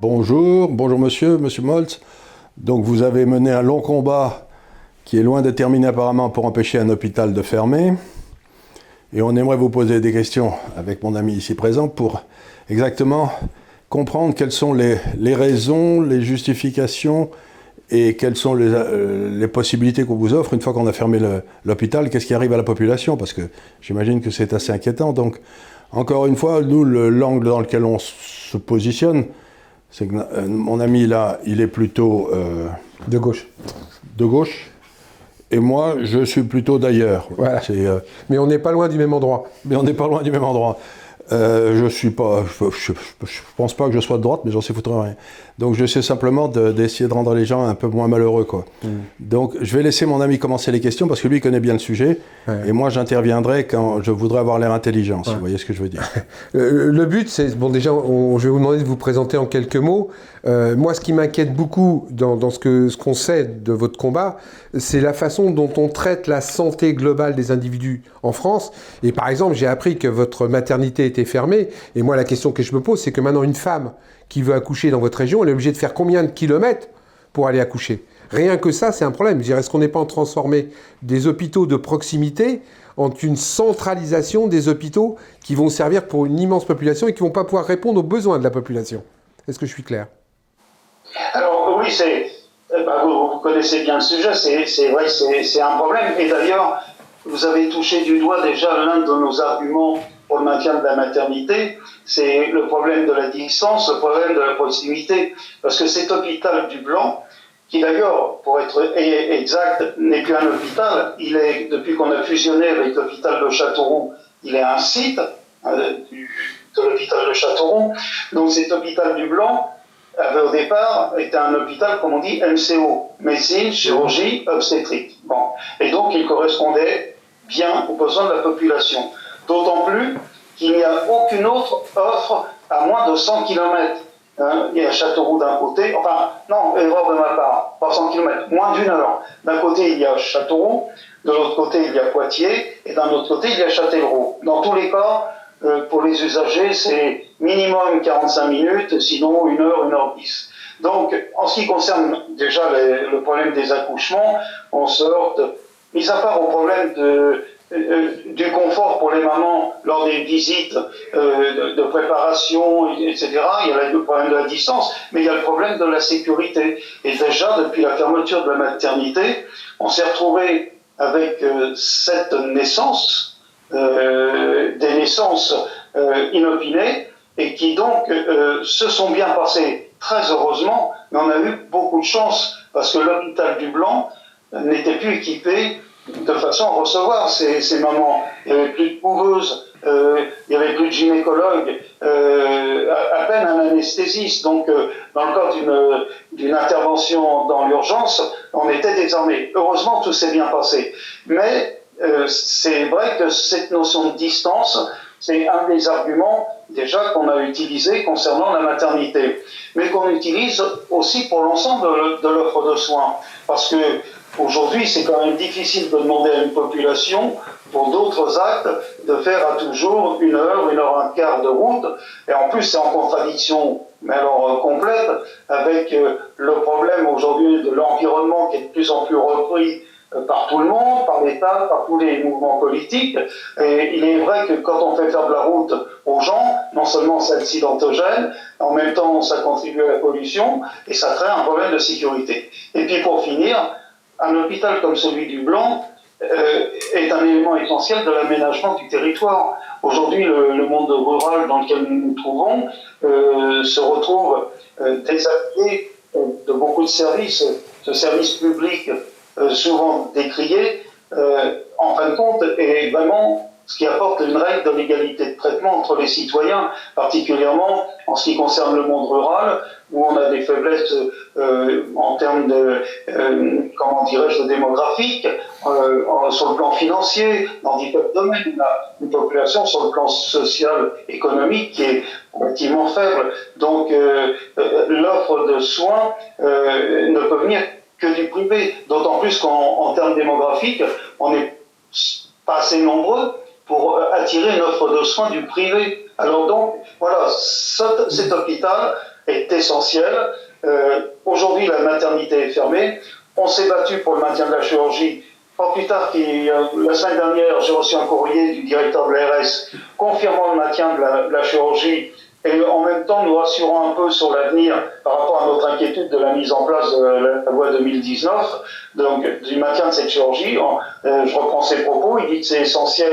Bonjour, bonjour monsieur, monsieur Moltz. Donc vous avez mené un long combat qui est loin de terminer apparemment pour empêcher un hôpital de fermer. Et on aimerait vous poser des questions avec mon ami ici présent pour exactement comprendre quelles sont les, raisons, les justifications et quelles sont les, euh, possibilités qu'on vous offre une fois qu'on a fermé l'hôpital, qu'est-ce qui arrive à la population? Parce que j'imagine que c'est assez inquiétant. Donc, encore une fois, nous, l'angle dans lequel on se positionne, c'est que euh, mon ami là, il est plutôt. Euh, de gauche. De gauche. Et moi, je suis plutôt d'ailleurs. Voilà. Euh, mais on n'est pas loin du même endroit. Mais on n'est pas loin du même endroit. Euh, je suis pas, je, pense pas que je sois de droite, mais j'en sais foutre rien. Donc je sais simplement d'essayer de, rendre les gens un peu moins malheureux, quoi. Mm. Donc je vais laisser mon ami commencer les questions parce que lui connaît bien le sujet, et moi j'interviendrai quand je voudrais avoir l'air intelligent, si vous voyez ce que je veux dire. le but, c'est bon déjà, je vais vous demander de vous présenter en quelques mots. Euh, moi, ce qui m'inquiète beaucoup dans, ce qu'on ce qu'on sait de votre combat, c'est la façon dont on traite la santé globale des individus en France. Et par exemple, j'ai appris que votre maternité était fermée. Et moi, la question que je me pose, c'est que maintenant, une femme qui veut accoucher dans votre région, elle est obligée de faire combien de kilomètres pour aller accoucher? Rien que ça, c'est un problème. Je est-ce qu'on n'est pas en transformer des hôpitaux de proximité en une centralisation des hôpitaux qui vont servir pour une immense population et qui ne vont pas pouvoir répondre aux besoins de la population? Est-ce que je suis clair? Alors oui, c'est, euh, bah, vous, connaissez bien le sujet, c'est vrai, c'est un problème. Et d'ailleurs, vous avez touché du doigt déjà l'un de nos arguments pour le maintien de la maternité, c'est le problème de la distance, le problème de la proximité. Parce que cet hôpital du Blanc, qui d'ailleurs, pour être exact, n'est plus un hôpital, il est, depuis qu'on a fusionné avec l'hôpital de Châteauroux, il est un site euh, de l'hôpital de Châteauroux. Donc cet hôpital du Blanc, avait au départ était un hôpital, comme on dit, MCO, médecine, chirurgie, obstétrique. Et donc il correspondait bien aux besoins de la population. D'autant plus qu'il n'y a aucune autre offre à moins de 100 km. Hein, il y a Châteauroux d'un côté, enfin, non, erreur de ma part, 300 km, moins d'une heure. D'un côté, il y a Châteauroux, de l'autre côté, il y a Poitiers, et d'un autre côté, il y a Châtellerault. Dans tous les cas, euh, pour les usagers, c'est minimum 45 minutes, sinon une heure, une heure dix. Donc, en ce qui concerne déjà le problème des accouchements, on sort, mis à part au problème de, du confort pour les mamans lors des visites euh, de, préparation, etc. Il y a le problème de la distance, mais il y a le problème de la sécurité. Et déjà, depuis la fermeture de la maternité, on s'est retrouvé avec euh, cette naissance, des naissances inopinées, et qui donc se sont bien passées très heureusement, mais on a eu beaucoup de chance parce que l'hôpital du Blanc n'était plus équipé de façon à recevoir ces, ces mamans. Il n'y avait plus de couveuses, euh, il n'y avait plus de gynécologues, euh, à, peine un anesthésiste. Donc, euh, dans le cadre d'une intervention dans l'urgence, on était désarmés. Heureusement, tout s'est bien passé. Mais euh, c'est vrai que cette notion de distance, c'est un des arguments déjà qu'on a utilisé concernant la maternité, mais qu'on utilise aussi pour l'ensemble de l'offre de soins. Parce que Aujourd'hui, c'est quand même difficile de demander à une population, pour d'autres actes, de faire à toujours une heure, une heure un quart de route. Et en plus, c'est en contradiction, mais alors euh, complète, avec euh, le problème aujourd'hui de l'environnement qui est de plus en plus repris euh, par tout le monde, par l'État, par tous les mouvements politiques. Et il est vrai que quand on fait faire de la route aux gens, non seulement c'est accidentogène, en même temps ça contribue à la pollution et ça crée un problème de sécurité. Et puis pour finir, un hôpital comme celui du Blanc euh, est un élément essentiel de l'aménagement du territoire. Aujourd'hui, le, monde rural dans lequel nous nous trouvons euh, se retrouve euh, déshabillé de beaucoup de services, de services publics souvent décriés, en fin de compte, est vraiment ce qui apporte une règle de l'égalité de traitement entre les citoyens, particulièrement en ce qui concerne le monde rural, où on a des faiblesses euh, en termes de, euh, comment dirais-je, démographique, euh, sur le plan financier, dans différents domaines. On a une population sur le plan social, économique qui est relativement faible. Donc l'offre de soins ne peut venir que du privé, d'autant plus qu'en termes démographiques, on n'est pas assez nombreux pour attirer une offre de soins du privé. Alors donc, voilà, cet, hôpital est essentiel. Aujourd'hui, la maternité est fermée. On s'est battu pour le maintien de la chirurgie pas plus tard la semaine dernière, j'ai reçu un courrier du directeur de l'ARS confirmant le maintien de la, chirurgie et en même temps nous rassurant un peu sur l'avenir par rapport à notre inquiétude de la mise en place de la loi 2019, donc du maintien de cette chirurgie. Euh, je reprends ses propos, il dit que c'est essentiel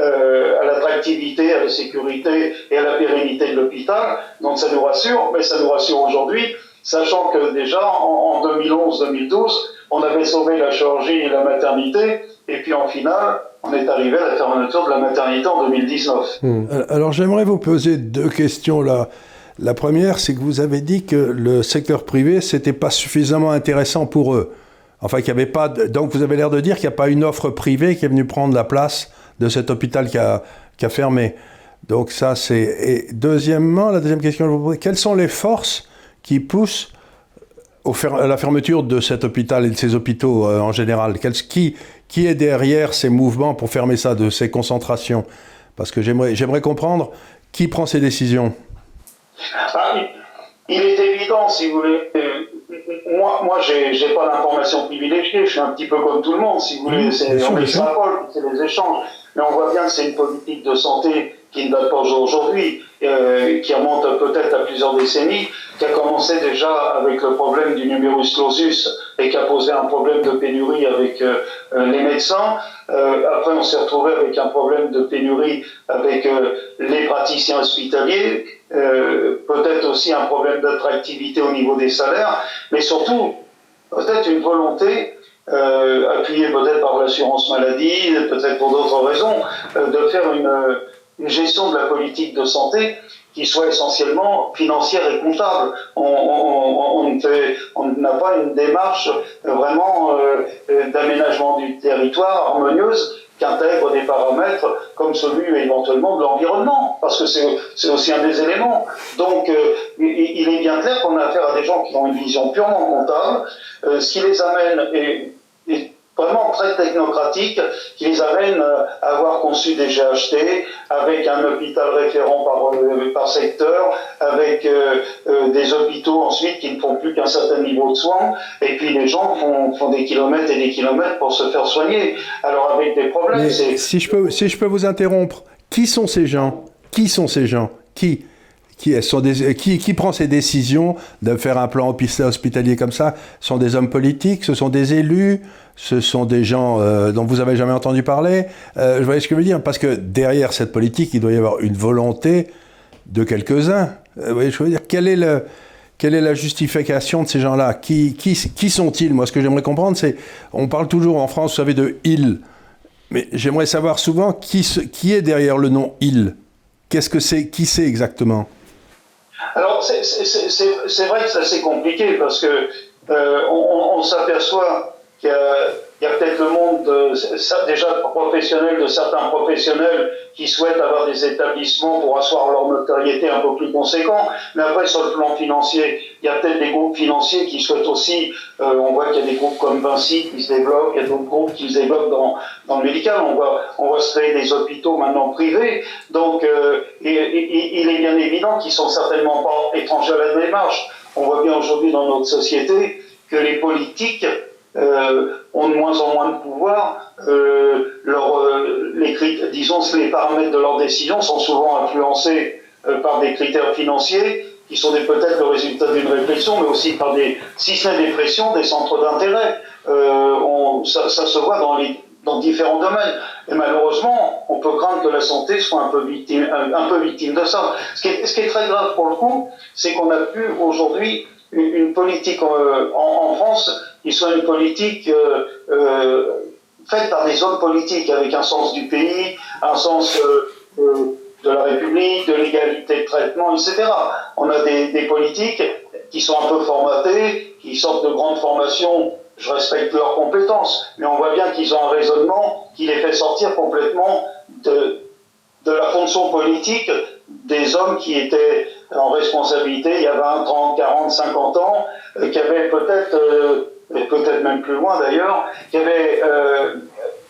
euh, à l'attractivité, à la sécurité et à la pérennité de l'hôpital, donc ça nous rassure, mais ça nous rassure aujourd'hui, sachant que déjà en 2011-2012, on avait sauvé la chirurgie et la maternité, et puis en finale, on est arrivé à la fermeture de la maternité en 2019. Hmm. Alors j'aimerais vous poser deux questions là. La première, c'est que vous avez dit que le secteur privé, c'était pas suffisamment intéressant pour eux. Enfin, qu'il n'y avait pas. Donc vous avez l'air de dire qu'il n'y a pas une offre privée qui est venue prendre la place de cet hôpital qui a, qui a fermé. Donc ça, c'est. Et deuxièmement, la deuxième question que je vous pose, quelles sont les forces qui poussent à la fermeture de cet hôpital et de ces hôpitaux euh, en général? Qui, qui est derrière ces mouvements pour fermer ça, de ces concentrations? Parce que j'aimerais comprendre qui prend ces décisions. Ah, il est évident, si vous voulez, moi, moi je n'ai pas d'informations privilégiée, je suis un petit peu comme tout le monde, si vous voulez, c'est on c'est les échanges. Mais on voit bien que c'est une politique de santé qui ne date pas aujourd'hui, euh, qui remonte peut-être à plusieurs décennies, qui a commencé déjà avec le problème du numerus clausus et qui a posé un problème de pénurie avec euh, euh, les médecins. après, on s'est retrouvé avec un problème de pénurie avec les praticiens hospitaliers, peut-être aussi un problème d'attractivité au niveau des salaires, mais surtout peut-être une volonté appuyée peut-être par l'assurance maladie, peut-être pour d'autres raisons, de faire une, une gestion de la politique de santé qui soit essentiellement financière et comptable. On n'a pas une démarche vraiment euh, d'aménagement du territoire harmonieuse qui intègre des paramètres comme celui éventuellement de l'environnement, parce que c'est aussi un des éléments. Donc euh, il est bien clair qu'on a affaire à des gens qui ont une vision purement comptable, euh, ce qui les amène, et vraiment très technocratique qui les amène à avoir conçu des GHT avec un hôpital référent par, euh, par secteur, avec euh, euh, des hôpitaux ensuite qui ne font plus qu'un certain niveau de soins, et puis les gens font, font, des kilomètres et des kilomètres pour se faire soigner. Alors avec des problèmes, Si je, peux, si je peux vous interrompre, qui sont ces gens? Qui sont ces gens? Qui? Qui, sont des, qui, qui, prend ces décisions de faire un plan hospitalier comme ça Ce sont des hommes politiques, ce sont des élus, ce sont des gens euh, dont vous avez jamais entendu parler. Euh, je voyais ce que je veux dire, parce que derrière cette politique, il doit y avoir une volonté de quelques-uns. Euh, vous voyez je veux dire? Quelle est, le, quelle est la justification de ces gens-là? Qui, qui, qui sont-ils? Moi, ce que j'aimerais comprendre, c'est, on parle toujours en France, vous savez, de « ils ». Mais j'aimerais savoir souvent qui, qui est derrière le nom « ils ». Qu'est-ce que c'est? Qui c'est exactement? Alors, c'est vrai que c'est assez compliqué, parce que on, on s'aperçoit il y a, peut-être le monde déjà professionnel de certains professionnels qui souhaitent avoir des établissements pour asseoir leur notoriété un peu plus conséquent. Mais après, sur le plan financier, il y a peut-être des groupes financiers qui souhaitent aussi, euh, on voit qu'il y a des groupes comme Vinci qui se développent, il y a d'autres groupes qui se développent dans, dans le médical. On voit, on voit se créer des hôpitaux maintenant privés. Donc, euh, il est bien évident qu'ils sont certainement pas étrangers à la démarche. On voit bien aujourd'hui dans notre société que les politiques ont de moins en moins de pouvoir. Euh, leur, euh, les, disons, les paramètres de leurs décisions sont souvent influencés par des critères financiers qui sont peut-être le résultat d'une réflexion, mais aussi par des, si ce n'est des pressions, des centres d'intérêt. Ça, ça, se voit dans, les, dans différents domaines. Et malheureusement, on peut craindre que la santé soit un peu victime, un, peu victime de ça. Ce qui, est, ce qui est très grave pour le coup, c'est qu'on a pu aujourd'hui une, politique en, en France qui soit une politique euh, euh, faite par des hommes politiques avec un sens du pays, un sens euh, de la République, de l'égalité de traitement, etc. On a des, des, politiques qui sont un peu formatés, qui sortent de grandes formations, je respecte leurs compétences, mais on voit bien qu'ils ont un raisonnement qui les fait sortir complètement de, de la fonction politique des hommes qui étaient en responsabilité il y a 20, 30, 40, 50 ans, qui avaient peut-être et peut-être même plus loin d'ailleurs, qu'il y avait euh,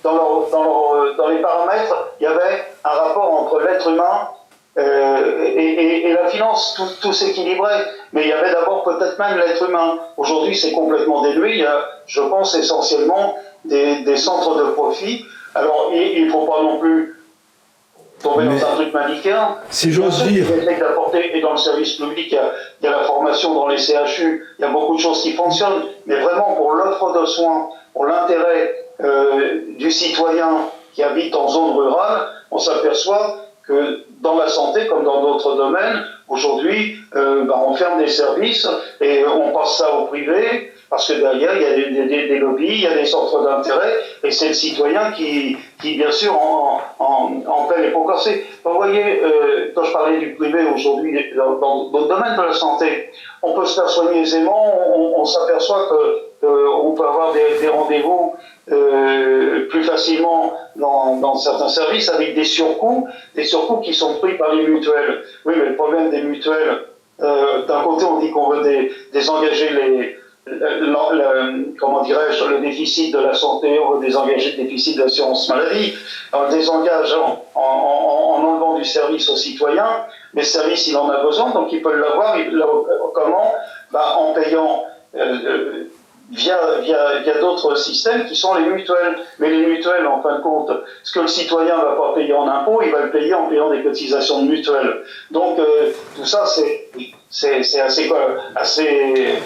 dans, les paramètres, il y avait un rapport entre l'être humain et, la finance, tout, s'équilibrait. Mais il y avait d'abord peut-être même l'être humain. Aujourd'hui, c'est complètement dénué. Il y a, je pense, essentiellement des, centres de profit. Alors, il ne faut pas non plus tomber dans un truc manichéen. Si j'ose dire. et dans le service public, il y, a, la formation dans les CHU, il y a beaucoup de choses qui fonctionnent, mais vraiment pour l'offre de soins, pour l'intérêt euh, du citoyen qui habite en zone rurale, on s'aperçoit que dans la santé, comme dans d'autres domaines, aujourd'hui, euh, bah, on ferme des services et on passe ça au privé, parce que derrière, il y a des, lobbies, il y a des centres d'intérêt, et c'est le citoyen qui, qui bien sûr, en, en, en les pots cassés. Vous voyez, euh, quand je parlais du privé aujourd'hui, dans d'autres domaines de la santé, on peut se faire soigner aisément, on, s'aperçoit que on peut avoir des, des rendez-vous euh, plus facilement dans, dans, certains services avec des surcoûts, des surcoûts qui sont pris par les mutuelles. Oui, mais le problème des mutuelles, euh, d'un côté, on dit qu'on veut désengager les, le, comment dirais-je, le déficit de la santé, on veut désengager le déficit de l'assurance maladie, en désengageant, en, en, en, enlevant du service aux citoyens, mais le service, il en a besoin, donc il peut l'avoir, comment? Bah, En payant euh, euh, via, via, via d'autres systèmes qui sont les mutuelles. Mais les mutuelles, en fin de compte, ce que le citoyen ne va pas payer en impôts, il va le payer en payant des cotisations de mutuelles. Donc euh, tout ça, c'est c'est assez, assez,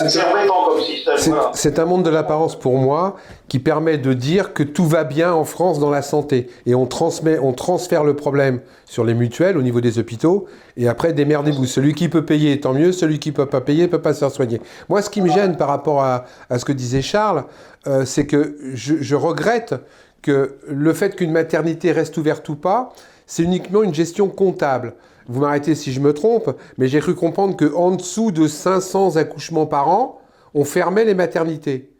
assez embêtant comme système. C'est un monde de l'apparence pour moi qui permet de dire que tout va bien en France dans la santé. Et on, transmet, on transfère le problème sur les mutuelles au niveau des hôpitaux. Et après, démerdez-vous. Celui qui peut payer, tant mieux. Celui qui ne peut pas payer ne peut pas se faire soigner. Moi, ce qui me gêne par rapport à, à ce que disait Charles, euh, c'est que je, je regrette que le fait qu'une maternité reste ouverte ou pas, c'est uniquement une gestion comptable vous m'arrêtez si je me trompe, mais j'ai cru comprendre qu'en dessous de 500 accouchements par an, on fermait les maternités.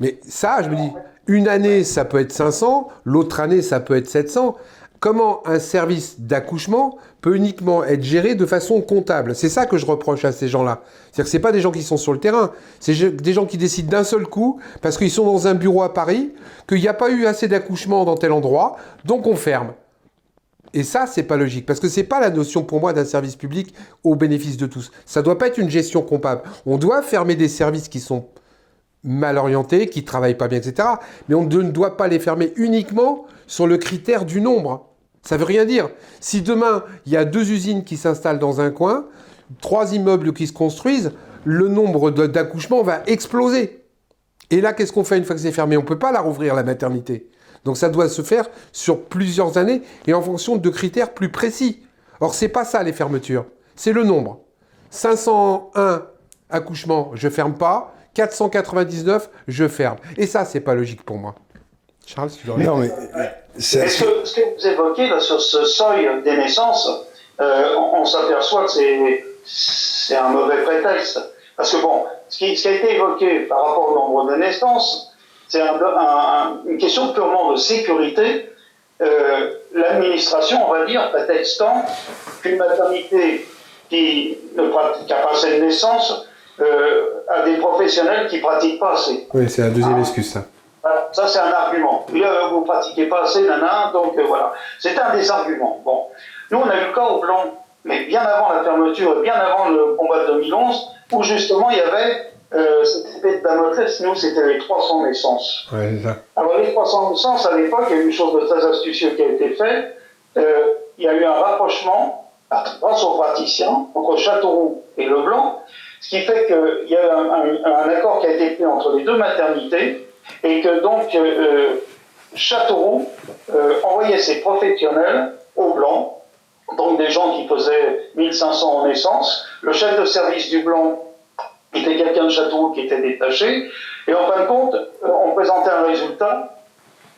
Mais ça, je me dis, une année, ça peut être 500, l'autre année, ça peut être 700. Comment un service d'accouchement peut uniquement être géré de façon comptable? C'est ça que je reproche à ces gens-là. C'est-à-dire que ce pas des gens qui sont sur le terrain, c'est des gens qui décident d'un seul coup, parce qu'ils sont dans un bureau à Paris, qu'il n'y a pas eu assez d'accouchements dans tel endroit, donc on ferme. Et ça, c'est pas logique, parce que c'est pas la notion pour moi d'un service public au bénéfice de tous. Ça doit pas être une gestion comptable. On doit fermer des services qui sont mal orientés, qui travaillent pas bien, etc. Mais on ne doit pas les fermer uniquement sur le critère du nombre. Ça veut rien dire. Si demain, il y a deux usines qui s'installent dans un coin, trois immeubles qui se construisent, le nombre d'accouchements va exploser. Et là, qu'est-ce qu'on fait une fois que c'est fermé? On ne peut pas la rouvrir, la maternité. Donc ça doit se faire sur plusieurs années et en fonction de critères plus précis. Or, c'est pas ça les fermetures, c'est le nombre. 501 accouchements, je ferme pas. 499, je ferme. Et ça, c'est pas logique pour moi. Charles, tu veux Non, mais. Ce que, ce, que, vous évoquez là, sur ce seuil des naissances, euh, on, s'aperçoit que c'est un mauvais prétexte. Parce que bon, ce qui, ce qui, a été évoqué par rapport au nombre de naissances, c'est une question purement de sécurité. Euh, l'administration, on va dire, prétextant qu'une maternité qui n'a pas assez de naissance euh, a des professionnels qui ne pratiquent pas assez. Oui, c'est la deuxième ah. excuse, ça. Ça, c'est un argument. Euh, vous ne pratiquez pas assez, nana, donc voilà. C'est un des arguments. Bon. Nous, on a eu le cas au blanc, mais bien avant la fermeture, bien avant le combat de 2011, où justement il y avait euh, c'était Damoclès, nous, c'était les 300 naissances. Alors, les 300 naissances, à l'époque, il y a eu une chose de très astucieux qui a été faite. Euh, il y a eu un rapprochement, grâce aux praticiens, entre Châteauroux et Leblanc, ce qui fait qu'il y a un, accord qui a été pris entre les deux maternités, et que donc euh, Châteauroux euh, envoyait ses professionnels au Blanc, donc des gens qui faisaient 1500 en naissance. Le chef de service du Blanc était quelqu'un de Châteauroux qui était détaché. Et en fin de compte, euh, on présentait un résultat,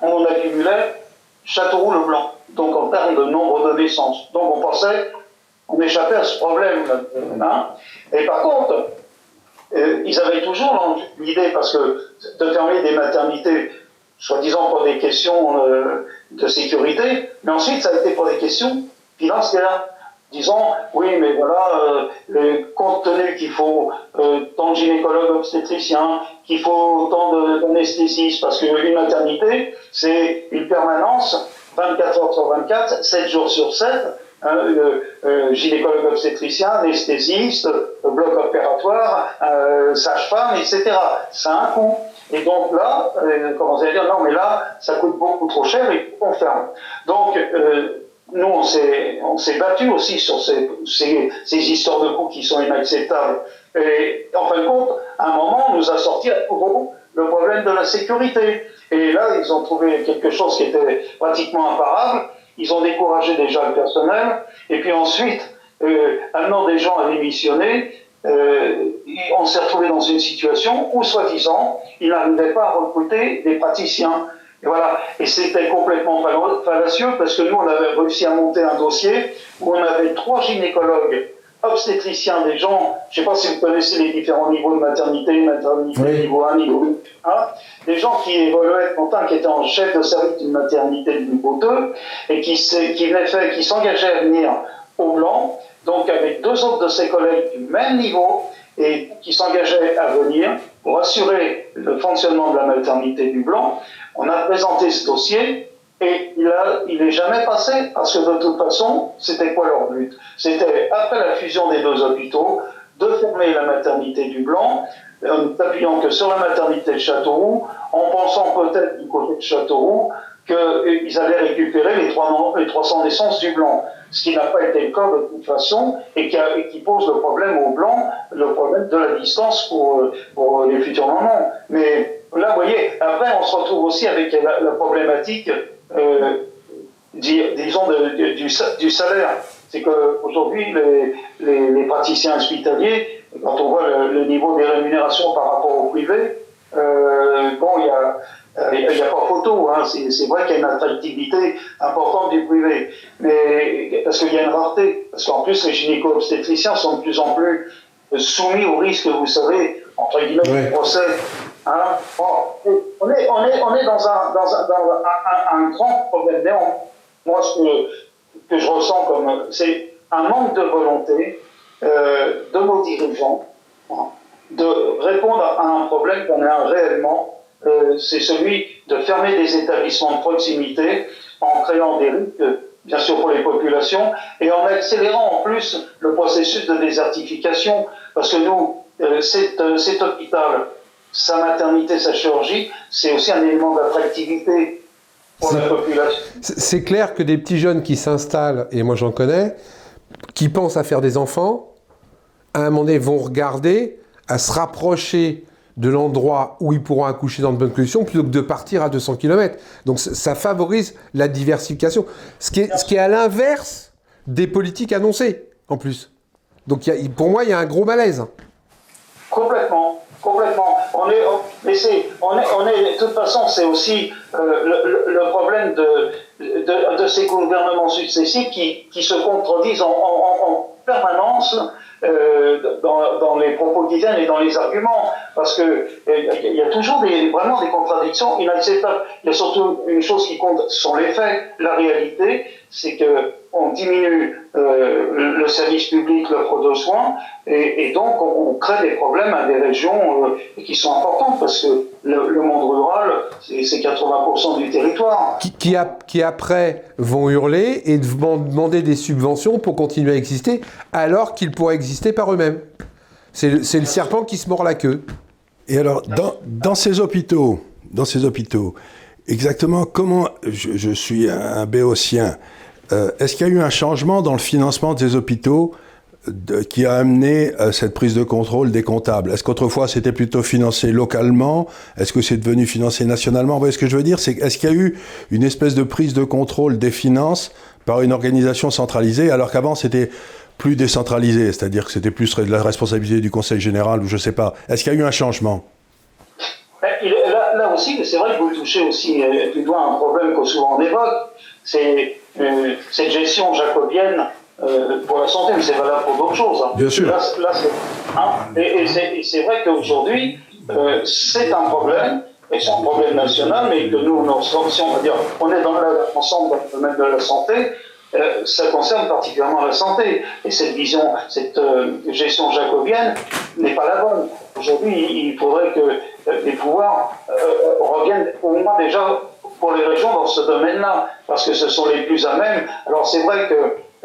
on accumulait Châteauroux le blanc, donc en termes de nombre de naissances. Donc on pensait qu'on échappait à ce problème. Hein. Et par contre, euh, ils avaient toujours l'idée, parce que de fermer des maternités, soi-disant pour des questions euh, de sécurité, mais ensuite ça a été pour des questions financières disant oui mais voilà euh, compte tenu qu'il faut tant de gynécologues obstétriciens qu'il faut autant d'anesthésistes parce qu'une maternité c'est une permanence 24 heures sur 24, 7 jours sur 7, hein, gynécologue obstétricien, anesthésiste, bloc opératoire, sage-femme, etc. Ça a un coût. Et donc là, comment vous dire, non mais là, ça coûte beaucoup trop cher et on ferme. Donc, nous, on s'est battu aussi sur ces, ces, ces, histoires de coûts qui sont inacceptables. Et en fin de compte, à un moment, on nous a sorti à nouveau le problème de la sécurité. Et là, ils ont trouvé quelque chose qui était pratiquement imparable. Ils ont découragé déjà le personnel. Et puis ensuite, euh, amenant des gens à démissionner, euh, on s'est retrouvé dans une situation où, soi-disant, ils n'arrivaient pas à recruter des praticiens. Et voilà. Et c'était complètement fallacieux parce que nous, on avait réussi à monter un dossier où on avait trois gynécologues obstétriciens, des gens, je ne sais pas si vous connaissez les différents niveaux de maternité, maternité niveau 1, niveau 1, des gens qui évoluaient longtemps, qui étaient en chef de service d'une maternité de niveau 2 et qui, qui, qui s'engageaient à venir au blanc, donc avec deux autres de ses collègues du même niveau et qui s'engageaient à venir pour assurer le fonctionnement de la maternité du blanc. On a présenté ce dossier et il n'est jamais passé parce que de toute façon, c'était quoi leur but? C'était, après la fusion des deux hôpitaux, de fermer la maternité du Blanc, en n'appuyant que sur la maternité de Châteauroux, en pensant peut-être du côté de Châteauroux qu'ils allaient récupérer les, 300 naissances du Blanc, ce qui n'a pas été le cas de toute façon et qui, pose le problème au Blanc, le problème de la distance pour, pour les futurs mamans. Mais là, vous voyez, après, on se retrouve aussi avec la problématique euh, disons, du, salaire. C'est qu'aujourd'hui, les, les, les, praticiens hospitaliers, quand on voit le, niveau des rémunérations par rapport au privé, euh, bon, il n'y a, a, pas photo. Hein. C'est vrai qu'il y a une attractivité importante du privé. Mais parce qu'il y a une rareté. Parce qu'en plus, les gynéco-obstétriciens sont de plus en plus soumis au risque, vous savez, entre guillemets, du procès Hein? on, est, dans un, grand problème. Moi, ce que, je ressens comme. C'est un manque de volonté euh, de nos dirigeants hein, de répondre à un problème qu'on a réellement. Euh, c'est celui de fermer des établissements de proximité en créant des risques, bien sûr, pour les populations et en accélérant en plus le processus de désertification. Parce que nous, euh, cet hôpital, sa maternité, sa chirurgie, c'est aussi un élément d'attractivité pour la population. C'est clair que des petits jeunes qui s'installent, et moi j'en connais, qui pensent à faire des enfants, à un moment donné vont regarder à se rapprocher de l'endroit où ils pourront accoucher dans de bonnes conditions plutôt que de partir à 200 km. Donc ça favorise la diversification. Ce qui est, ce qui est à l'inverse des politiques annoncées, en plus. Donc pour moi, il y a un gros malaise. Complètement. Complètement. On est, mais c'est, on est, on est, de toute façon, c'est aussi euh, le, problème de, de, de, ces gouvernements successifs qui, qui se contredisent en, en, en permanence euh, dans, dans, les propos qu'ils et dans les arguments, parce que euh, il y a toujours des, vraiment des contradictions inacceptables. Il y a surtout une chose qui compte, sont les faits. La réalité, c'est que on diminue euh, le service public, l'offre de soins, et, et, donc on, crée des problèmes à des régions euh, qui sont importantes, parce que le, monde rural, c'est 80% du territoire. Qui, qui, a, qui, après vont hurler et demander des subventions pour continuer à exister, alors qu'ils pourraient exister par eux-mêmes. C'est le, le serpent qui se mord la queue. Et alors, dans, dans ces hôpitaux, dans ces hôpitaux, exactement comment, je, je suis un béotien, euh, est-ce qu'il y a eu un changement dans le financement des hôpitaux qui a amené euh, cette prise de contrôle des comptables? Est-ce qu'autrefois c'était plutôt financé localement? Est-ce que c'est devenu financé nationalement? Vous voyez ce que je veux dire? Est-ce qu'il y a eu une espèce de prise de contrôle des finances par une organisation centralisée alors qu'avant c'était plus décentralisé, c'est-à-dire que c'était plus de la responsabilité du Conseil général ou je ne sais pas? Est-ce qu'il y a eu un changement? Ben, là, aussi, c'est vrai que vous touchez aussi euh, du doigt un problème que souvent évoque, c'est euh, cette gestion jacobienne euh, pour la santé, mais c'est valable pour d'autres choses. Hein. Bien sûr. Hein, et, c'est vrai qu'aujourd'hui, euh, c'est un problème, et c'est un problème national, mais que nous, si on va dire, on est dans l'ensemble dans le domaine de la santé, ça concerne particulièrement la santé. Et cette vision, cette gestion jacobienne n'est pas la bonne. Aujourd'hui, il faudrait que les pouvoirs reviennent au moins déjà pour les régions dans ce domaine-là, parce que ce sont les plus à même. Alors c'est vrai que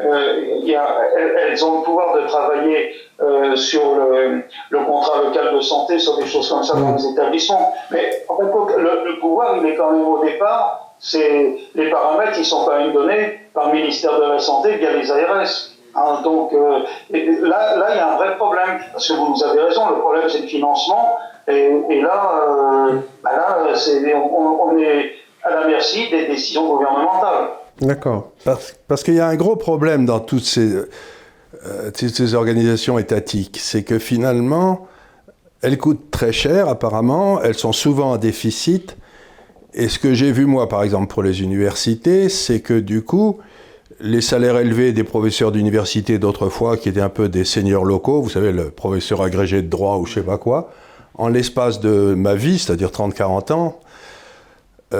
euh, ont le pouvoir de travailler euh, sur le, contrat local de santé, sur des choses comme ça dans les établissements. Mais le, pouvoir, il est quand même au départ, c'est les paramètres qui sont quand même donnés par le ministère de la Santé via les ARS. Hein, donc euh, là, là, il y a un vrai problème, parce que vous avez raison, le problème c'est le financement, et, là, bah là on, est à la merci des décisions gouvernementales. D'accord. Parce, parce qu'il y a un gros problème dans toutes ces, euh, toutes ces organisations étatiques, c'est que finalement, elles coûtent très cher apparemment, elles sont souvent en déficit, et ce que j'ai vu moi par exemple pour les universités, c'est que du coup, les salaires élevés des professeurs d'université d'autrefois, qui étaient un peu des seigneurs locaux, vous savez, le professeur agrégé de droit ou je sais pas quoi, en l'espace de ma vie, c'est-à-dire 30-40 ans, euh,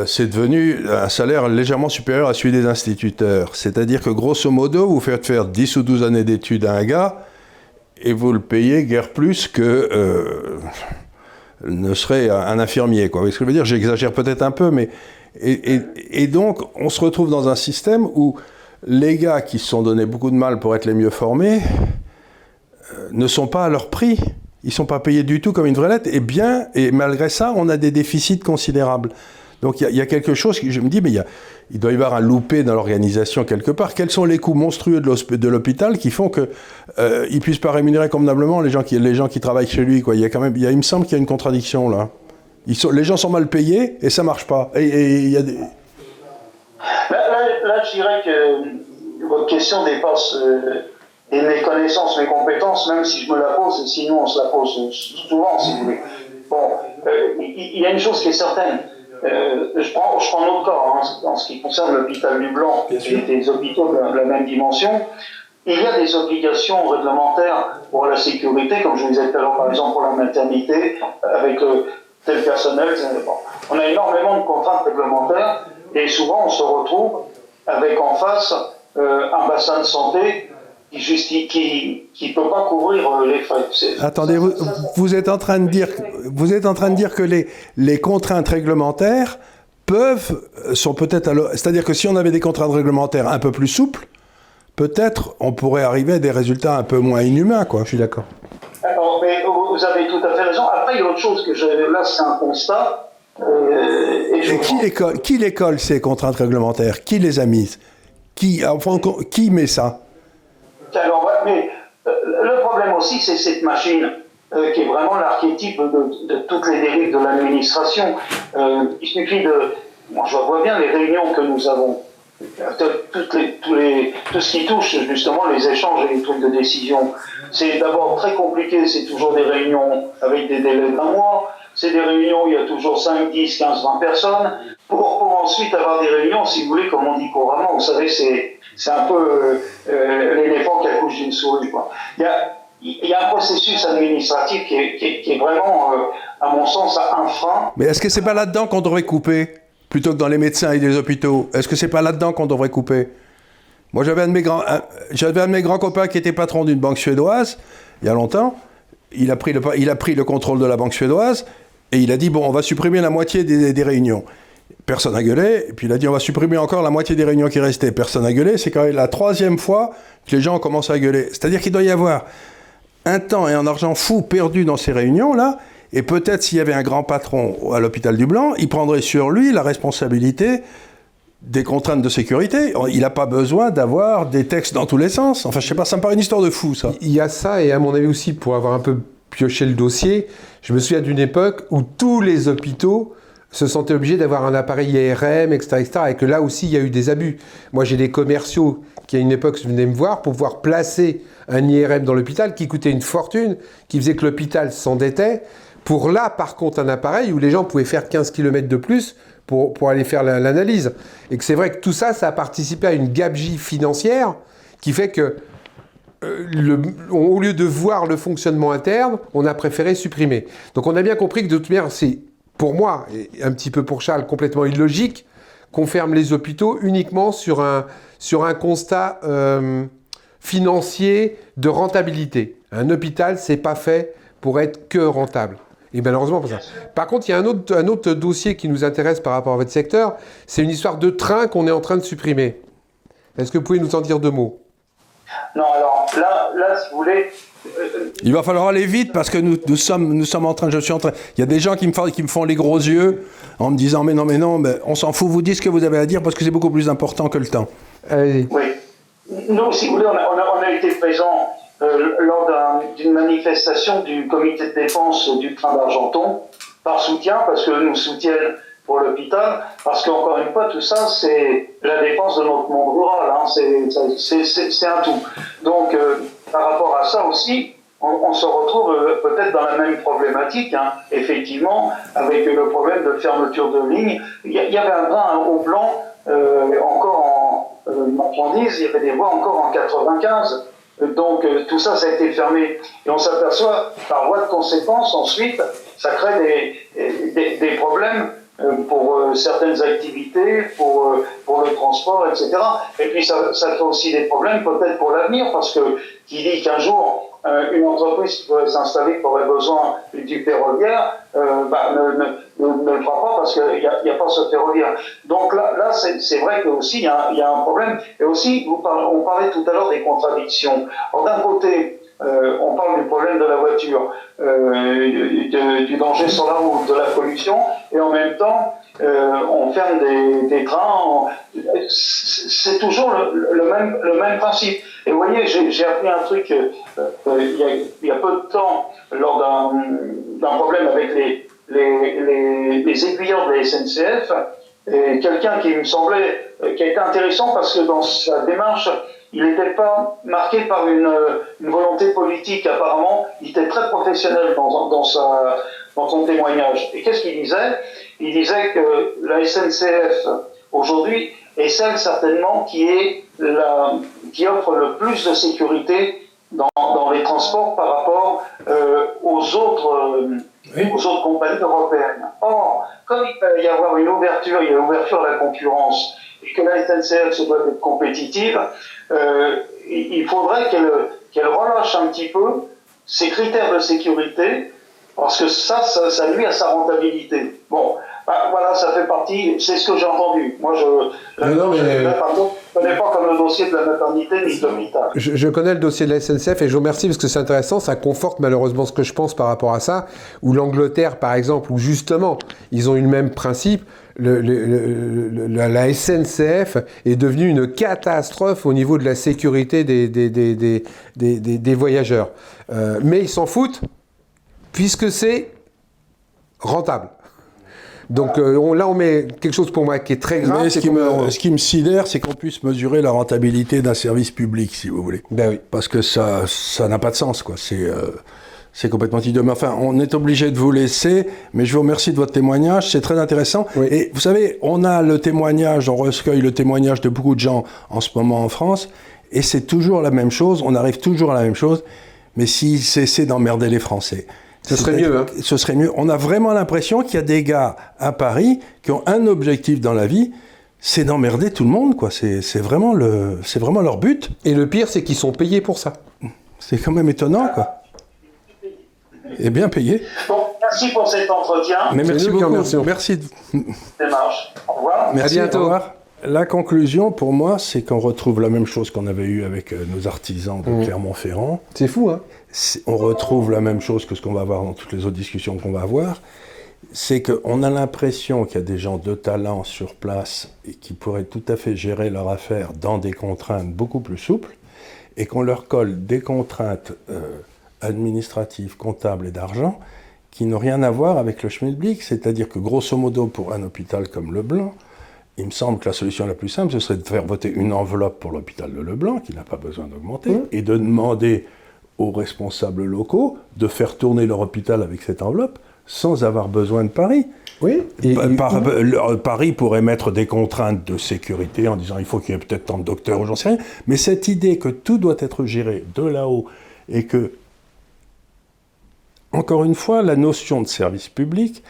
c'est devenu un salaire légèrement supérieur à celui des instituteurs. C'est-à-dire que grosso modo, vous faites faire 10 ou 12 années d'études à un gars et vous le payez guère plus que euh, ne serait un infirmier. Quoi. Ce que je veux dire, j'exagère peut-être un peu, mais. Et, donc, on se retrouve dans un système où les gars qui se sont donné beaucoup de mal pour être les mieux formés euh, ne sont pas à leur prix. Ils ne sont pas payés du tout comme une vraie lettre. Et bien, et malgré ça, on a des déficits considérables. Donc il y, a quelque chose je me dis, mais y a, il doit y avoir un loupé dans l'organisation quelque part. Quels sont les coûts monstrueux de l'hôpital qui font qu'ils euh, ne puissent pas rémunérer convenablement les gens qui, les gens qui travaillent chez lui quoi? Il, y a quand même, me semble qu'il y a une contradiction là. Les gens sont mal payés et ça marche pas. Et, et là, je dirais que votre question dépasse euh, mes connaissances, mes compétences, même si je me la pose, et sinon on se la pose souvent, si vous voulez. Bon, euh, il y a une chose qui est certaine euh, je, prends, je prends notre corps hein, en ce qui concerne l'hôpital du Blanc et des hôpitaux de la même dimension. Il y a des obligations réglementaires pour la sécurité, comme je vous disais tout à l'heure, par exemple pour la maternité, avec euh, tel personnel. Bon. On a énormément de contraintes réglementaires et souvent on se retrouve avec en face euh, un bassin de santé qui ne peut pas couvrir euh, les frais. Attendez, vous, vous, êtes en train de dire, vous êtes en train de dire que les, les contraintes réglementaires peuvent, euh, sont peut-être, c'est-à-dire que si on avait des contraintes réglementaires un peu plus souples, peut-être on pourrait arriver à des résultats un peu moins inhumains, quoi. Je suis d'accord. Alors, mais vous avez tout à fait raison. Après, il y a autre chose que je, là, c'est un constat. Euh, et, et qui, les colle, qui les colle ces contraintes réglementaires? Qui les a mises? Qui, enfin, qui met ça? Mais euh, le problème aussi, c'est cette machine euh, qui est vraiment l'archétype de, toutes les dérives de l'administration. Euh, il suffit de. Moi, je vois bien les réunions que nous avons. Toutes les, tous les, tout ce qui touche justement les échanges et les trucs de décision. C'est d'abord très compliqué, c'est toujours des réunions avec des délais d'un mois, c'est des réunions où il y a toujours 5, 10, 15, 20 personnes, pour ensuite avoir des réunions, si vous voulez, comme on dit couramment, vous savez, c'est c'est un peu l'éléphant qui accouche d'une souris. Quoi. Il, y a, un processus administratif qui est, vraiment, euh, à mon sens, un frein. Mais est-ce que c'est pas là-dedans qu'on devrait couper plutôt que dans les médecins et les hôpitaux? Est-ce que c'est pas là-dedans qu'on devrait couper? Moi, j'avais un, de mes grands, un de mes grands copains qui était patron d'une banque suédoise il y a longtemps. Il a, pris le, il a pris le contrôle de la banque suédoise et il a dit bon, on va supprimer la moitié des, des réunions. Personne n'a gueulé. Et puis il a dit on va supprimer encore la moitié des réunions qui restaient. Personne n'a gueulé. C'est quand même la troisième fois que les gens commencé à gueuler. C'est-à-dire qu'il doit y avoir un temps et un argent fou perdu dans ces réunions-là. Et peut-être s'il y avait un grand patron à l'hôpital du Blanc, il prendrait sur lui la responsabilité des contraintes de sécurité. Il n'a pas besoin d'avoir des textes dans tous les sens. Enfin, je sais pas, ça me paraît une histoire de fou, ça. Il y a ça, et à mon avis aussi, pour avoir un peu pioché le dossier, je me souviens d'une époque où tous les hôpitaux se sentaient obligés d'avoir un appareil IRM, etc., etc., et que là aussi, il y a eu des abus. Moi, j'ai des commerciaux qui, à une époque, venaient me voir pour pouvoir placer un IRM dans l'hôpital qui coûtait une fortune, qui faisait que l'hôpital s'endettait, pour là, par contre, un appareil où les gens pouvaient faire 15 km de plus pour, pour aller faire l'analyse. Et que c'est vrai que tout ça, ça a participé à une gabegie financière qui fait que euh, au lieu de voir le fonctionnement interne, on a préféré supprimer. Donc on a bien compris que de toute manière, c'est pour moi, et un petit peu pour Charles, complètement illogique, qu'on ferme les hôpitaux uniquement sur un, sur un constat euh, financier de rentabilité. Un hôpital, c'est pas fait pour être que rentable. Et malheureusement, pas ça. Par contre, il y a un autre, un autre dossier qui nous intéresse par rapport à votre secteur. C'est une histoire de train qu'on est en train de supprimer. Est-ce que vous pouvez nous en dire deux mots? Non, alors là, là, si vous voulez, Il va falloir aller vite parce que nous, nous sommes, nous sommes en train, je suis en train. Il y a des gens qui me, font, qui me font les gros yeux en me disant mais non, mais non, mais on s'en fout, vous dites ce que vous avez à dire parce que c'est beaucoup plus important que le temps. Allez. oui. Nous, si vous voulez, on a, on a- on a été présents euh, lors d'un- d'une manifestation du comité de défense du train d'Argenton par soutien, parce que nous soutiennent pour l'hôpital, parce qu'encore une fois, tout ça, c'est la défense de notre monde rural, hein, c'est- c'est c'est- c'est un tout. Donc, euh, par rapport à ça aussi, on, se retrouve euh, peut-être dans la même problématique, hein, effectivement, avec le problème de fermeture de lignes. Il y, avait un train au blanc, euh, encore en euh, il y avait des voies encore en 95. Donc euh, tout ça, ça a été fermé. Et on s'aperçoit, par voie de conséquence, ensuite, ça crée des, des, problèmes pour euh, certaines activités, pour, euh, pour le transport, etc. Et puis ça, ça fait aussi des problèmes peut-être pour l'avenir, parce que qui dit qu'un jour, euh, une entreprise qui pourrait s'installer, qui aurait besoin du ferroviaire, bah, ne, le fera pas parce qu'il n'y a, pas ce ferroviaire. Donc là, là c'est vrai qu'aussi il y, y a un problème. Et aussi, on parlait tout à l'heure des contradictions. Alors d'un côté, euh, on parle du problème de la voiture, euh, du danger sur la route, de la pollution, et en même temps, euh, on ferme des, des trains. C'est toujours le, même, le même principe. Et vous voyez, j'ai appris un truc euh, il, y a, y a peu de temps, lors d'un problème avec les, les, les, les de la SNCF, et quelqu'un qui me semblait, euh, qui a été intéressant parce que dans sa démarche, il n'était pas marqué par une, euh, une volonté politique apparemment, il était très professionnel dans, dans, sa, dans son témoignage. Et qu'est-ce qu'il disait? Il disait que la SNCF aujourd'hui est celle certainement qui, est la, qui offre le plus de sécurité dans, dans les transports par rapport euh, aux autres euh, aux autres compagnies européennes. Or, comme il peut y avoir une ouverture, il y a une ouverture à la concurrence, et que la SNCF se doit être compétitive, euh, il faudrait qu'elle qu'elle relâche un petit peu ses critères de sécurité, parce que ça, ça, ça nuit à sa rentabilité. Bon, bah, voilà, ça fait partie, c'est ce que j'ai entendu. Moi, je ne connais pas comme le dossier de la maternité ni de l'hôpital. Je, je connais le dossier de la SNCF et je vous remercie parce que c'est intéressant, ça conforte malheureusement ce que je pense par rapport à ça, où l'Angleterre par exemple, où justement ils ont eu le même principe, le- le- le- le- la, SNCF est devenue une catastrophe au niveau de la sécurité des, des, des, des, des- des- des voyageurs. Euh, mais ils s'en foutent puisque c'est rentable. Donc euh, on- là on met quelque chose pour moi qui est très grave. Mais ce qui, me, ce qui me sidère, c'est qu'on puisse mesurer la rentabilité d'un service public, si vous voulez. Ben oui. Parce que ça ça n'a pas de sens, quoi. C'est euh, c'est complètement idiot. Mais enfin, on est obligé de vous laisser, mais je vous remercie de votre témoignage, c'est très intéressant. Oui. Et vous savez, on a le témoignage, on recueille le témoignage de beaucoup de gens en ce moment en France, et c'est toujours la même chose, on arrive toujours à la même chose, mais s'ils cessaient d'emmerder les Français. Ce serait C'est- mieux, hein. Ce serait mieux. On a vraiment l'impression qu'il y a des gars à Paris qui ont un objectif dans la vie, c'est d'emmerder tout le monde, quoi. C'est vraiment, le- c'est vraiment leur but. Et le pire c'est qu'ils sont payés pour ça. C'est quand même étonnant, quoi. Et bien payé. Bon, merci pour cet entretien. Mais merci beaucoup. Merci. Au revoir. Merci, bientôt. au revoir. La conclusion, pour moi, c'est qu'on retrouve la même chose qu'on avait eu avec euh, nos artisans de Mmh. Clermont-Ferrand. C'est fou, hein On retrouve la même chose que ce qu'on va voir dans toutes les autres discussions qu'on va avoir. C'est qu'on a l'impression qu'il y a des gens de talent sur place et qui pourraient tout à fait gérer leur affaire dans des contraintes beaucoup plus souples et qu'on leur colle des contraintes euh, administratives, comptables et d'argent qui n'ont rien à voir avec le schmilblick. C'est-à-dire que grosso modo, pour un hôpital comme Leblanc, il me semble que la solution la plus simple, ce serait de faire voter une enveloppe pour l'hôpital de Leblanc, qui n'a pas besoin d'augmenter, et de demander aux responsables locaux de faire tourner leur hôpital avec cette enveloppe sans avoir besoin de Paris. Oui. Et, Pa- et- par- le- Paris pourrait mettre des contraintes de sécurité en disant il faut qu'il y ait peut-être tant de docteurs ou j'en sais rien. Mais cette idée que tout doit être géré de là-haut et que, encore une fois, la notion de service public,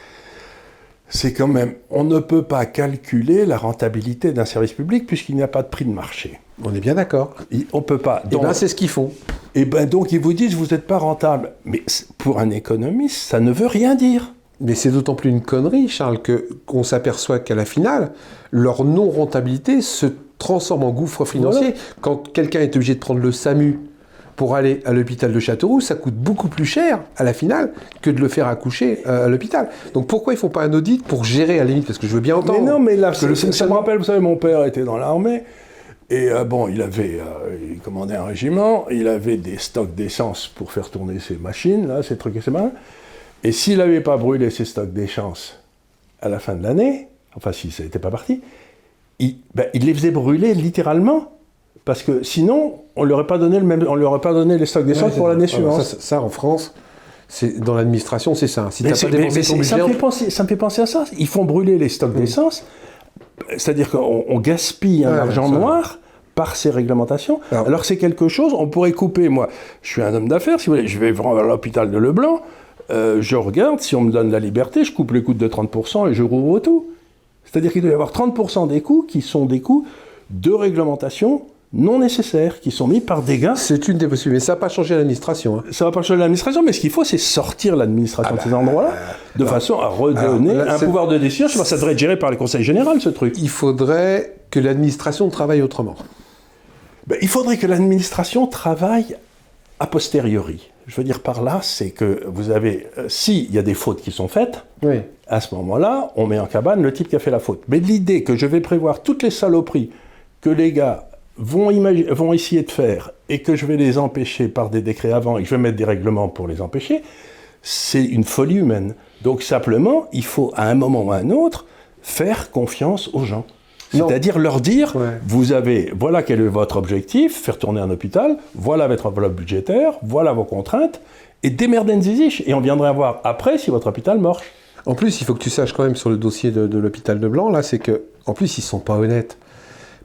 c'est quand même, on ne peut pas calculer la rentabilité d'un service public puisqu'il n'y a pas de prix de marché. On est bien d'accord. On peut pas. Et Donc, ben c'est ce qu'ils font. Et ben donc ils vous disent vous n'êtes pas rentable. Mais pour un économiste, ça ne veut rien dire. Mais c'est d'autant plus une connerie, Charles, que qu'on s'aperçoit qu'à la finale, leur non-rentabilité se transforme en gouffre financier. Quand quelqu'un est obligé de prendre le SAMU pour aller à l'hôpital de Châteauroux, ça coûte beaucoup plus cher à la finale que de le faire accoucher euh, à l'hôpital. Donc pourquoi ils font pas un audit pour gérer à la limite Parce que je veux bien entendre. Mais non, mais là, ça, ça me rappelle, vous savez, mon père était dans l'armée. Et euh, bon, il avait, euh, il commandait un régiment, il avait des stocks d'essence pour faire tourner ses machines, là, ces trucs et ces mains. Et s'il n'avait pas brûlé ses stocks d'essence à la fin de l'année, enfin si ça n'était pas parti, il, ben, il, les faisait brûler littéralement. Parce que sinon, on leur pas donné le même, on leur aurait pas donné les stocks d'essence pour l'année suivante. Ça, ça, en France, dans l'administration, c'est ça. Si mais pas dépensé ton ça, me fait penser, ça me fait penser à ça. Ils font brûler les stocks d'essence. C'est-à-dire qu'on gaspille un argent noir par ces réglementations. Alors, Alors c'est quelque chose, on pourrait couper, moi, je suis un homme d'affaires, si vous voulez, je vais à l'hôpital de Leblanc, euh, je regarde, si on me donne la liberté, je coupe les coûts de 30% et je rouvre tout. C'est-à-dire qu'il doit y avoir 30% des coûts qui sont des coûts de réglementation non nécessaires, qui sont mis par des gars. C'est une des possibilités, mais ça n'a pas changé l'administration. Hein. Ça va pas changer l'administration, mais ce qu'il faut, c'est sortir l'administration de ces endroits-là, de façon à redonner un pouvoir de décision. Je sais pas, ça devrait être géré par les conseils généraux, ce truc. Il faudrait que l'administration travaille autrement. Ben, il faudrait que l'administration travaille a posteriori. Je veux dire par là, c'est que vous avez, euh, s'il y a des fautes qui sont faites, oui. à ce moment-là, on met en cabane le type qui a fait la faute. Mais l'idée que je vais prévoir toutes les saloperies que les gars vont, vont essayer de faire et que je vais les empêcher par des décrets avant et que je vais mettre des règlements pour les empêcher, c'est une folie humaine. Donc simplement, il faut à un moment ou à un autre faire confiance aux gens. C'est-à-dire leur dire, vous avez, voilà quel est votre objectif, faire tourner un hôpital, voilà votre enveloppe budgétaire, voilà vos contraintes, et démerdez ziziche, et on viendrait voir après si votre hôpital marche. En plus, il faut que tu saches quand même sur le dossier de, l'hôpital de Blanc, là, c'est que, en plus, ils sont pas honnêtes.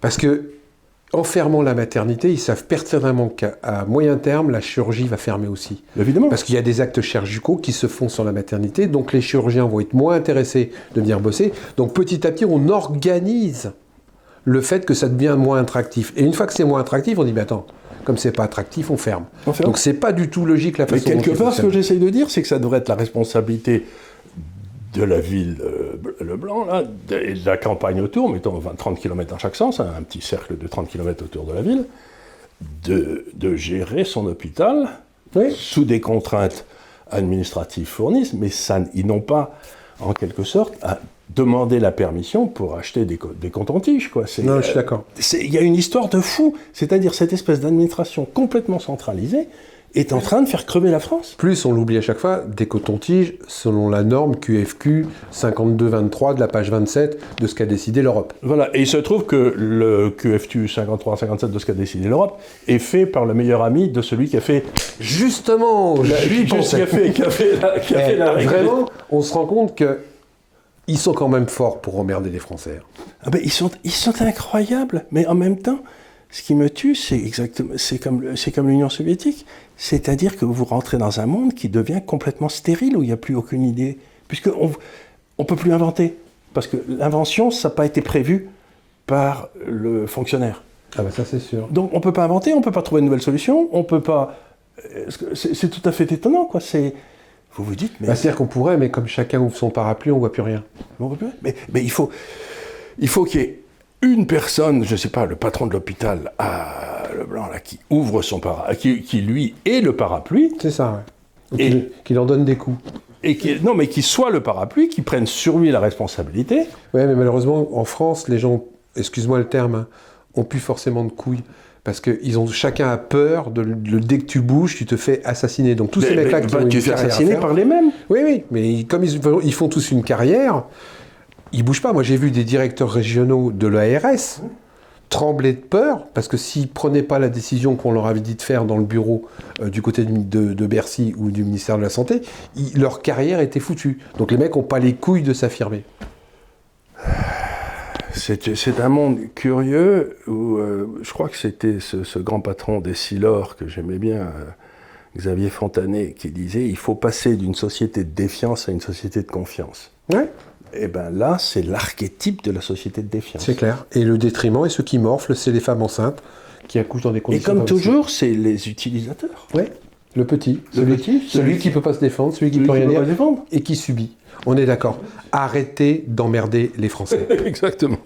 Parce que, en fermant la maternité, ils savent pertinemment qu'à moyen terme, la chirurgie va fermer aussi. Évidemment. Parce qu'il y a des actes chirurgicaux qui se font sur la maternité, donc les chirurgiens vont être moins intéressés de venir bosser. Donc petit à petit, on organise le fait que ça devient moins attractif. Et une fois que c'est moins attractif, on dit, mais attends, comme c'est pas attractif, on ferme. on ferme. Donc c'est pas du tout logique la façon Mais quelque part, ce que j'essaye de dire, c'est que ça devrait être la responsabilité de la ville euh, Leblanc, là, et de la campagne autour, mettons 20, 30 km dans chaque sens, hein, un petit cercle de 30 km autour de la ville, de, de gérer son hôpital sous des contraintes administratives fournies, mais ça, ils n'ont pas, en quelque sorte, à demander la permission pour acheter des, des tiges quoi. Non, je suis d'accord. Il y a une histoire de fou, c'est-à-dire cette espèce d'administration complètement centralisée est en train de faire crever la France. Plus, on l'oublie à chaque fois, des cotons-tiges selon la norme QFQ 5223 de la page 27 de ce qu'a décidé l'Europe. Voilà, et il se trouve que le QFQ 53-57 de ce qu'a décidé l'Europe est fait par le meilleur ami de celui qui a fait... Justement, la, lui, qui a fait, qui a fait, la, qui a fait la règle. Vraiment, on se rend compte que ils sont quand même forts pour emmerder les Français. Ah ben, ils, sont, ils sont incroyables, mais en même temps, ce qui me tue, c'est exactement, c'est comme, c'est comme l'Union soviétique. C'est-à-dire que vous rentrez dans un monde qui devient complètement stérile, où il n'y a plus aucune idée. Puisqu'on ne peut plus inventer. Parce que l'invention, ça n'a pas été prévu par le fonctionnaire. Ah ben ça c'est sûr. Donc on ne peut pas inventer, on ne peut pas trouver une nouvelle solution, on peut pas... Euh, c'est tout à fait étonnant, quoi. C'est... Vous vous dites, mais. Bah, C'est-à-dire qu'on pourrait, mais comme chacun ouvre son parapluie, on voit plus rien. Mais, mais il faut, il faut qu'il y ait une personne, je ne sais pas, le patron de l'hôpital à Leblanc, là, qui ouvre son parapluie, qui, lui est le parapluie. C'est ça, ouais. Et qu'il en donne des coups. Et qui, non, mais qui soit le parapluie, qui prenne sur lui la responsabilité. Oui, mais malheureusement, en France, les gens, excuse-moi le terme, hein, ont plus forcément de couilles parce qu'ils ont chacun a peur de, dès que tu bouges, tu te fais assassiner. Donc tous ces mecs-là qui ont tu fais assassiner par les mêmes. Oui, oui, mais comme ils, ils, font tous une carrière, ils bougent pas. Moi, j'ai vu des directeurs régionaux de l'ARS trembler de peur parce que s'ils prenaient pas la décision qu'on leur avait dit de faire dans le bureau euh, du côté de, de, Bercy ou du ministère de la Santé, leur carrière était foutue. Donc les mecs n'ont pas les couilles de s'affirmer c'est un monde curieux où euh, je crois que c'était ce, grand patron des Silors que j'aimais bien, euh, Xavier Fontanet, qui disait il faut passer d'une société de défiance à une société de confiance. Ouais. Et bien là, c'est l'archétype de la société de défiance. C'est clair. Et le détriment, et ceux qui morflent, c'est les femmes enceintes qui accouchent dans des Et conditions. comme pas possibles. toujours, c'est les utilisateurs. Ouais. Le petit. Le celui, petit, celui, celui qui ne peut pas se défendre, celui qui Celui peut rien dire défendre. et qui subit. On est d'accord. Arrêtez d'emmerder les Français. Exactement.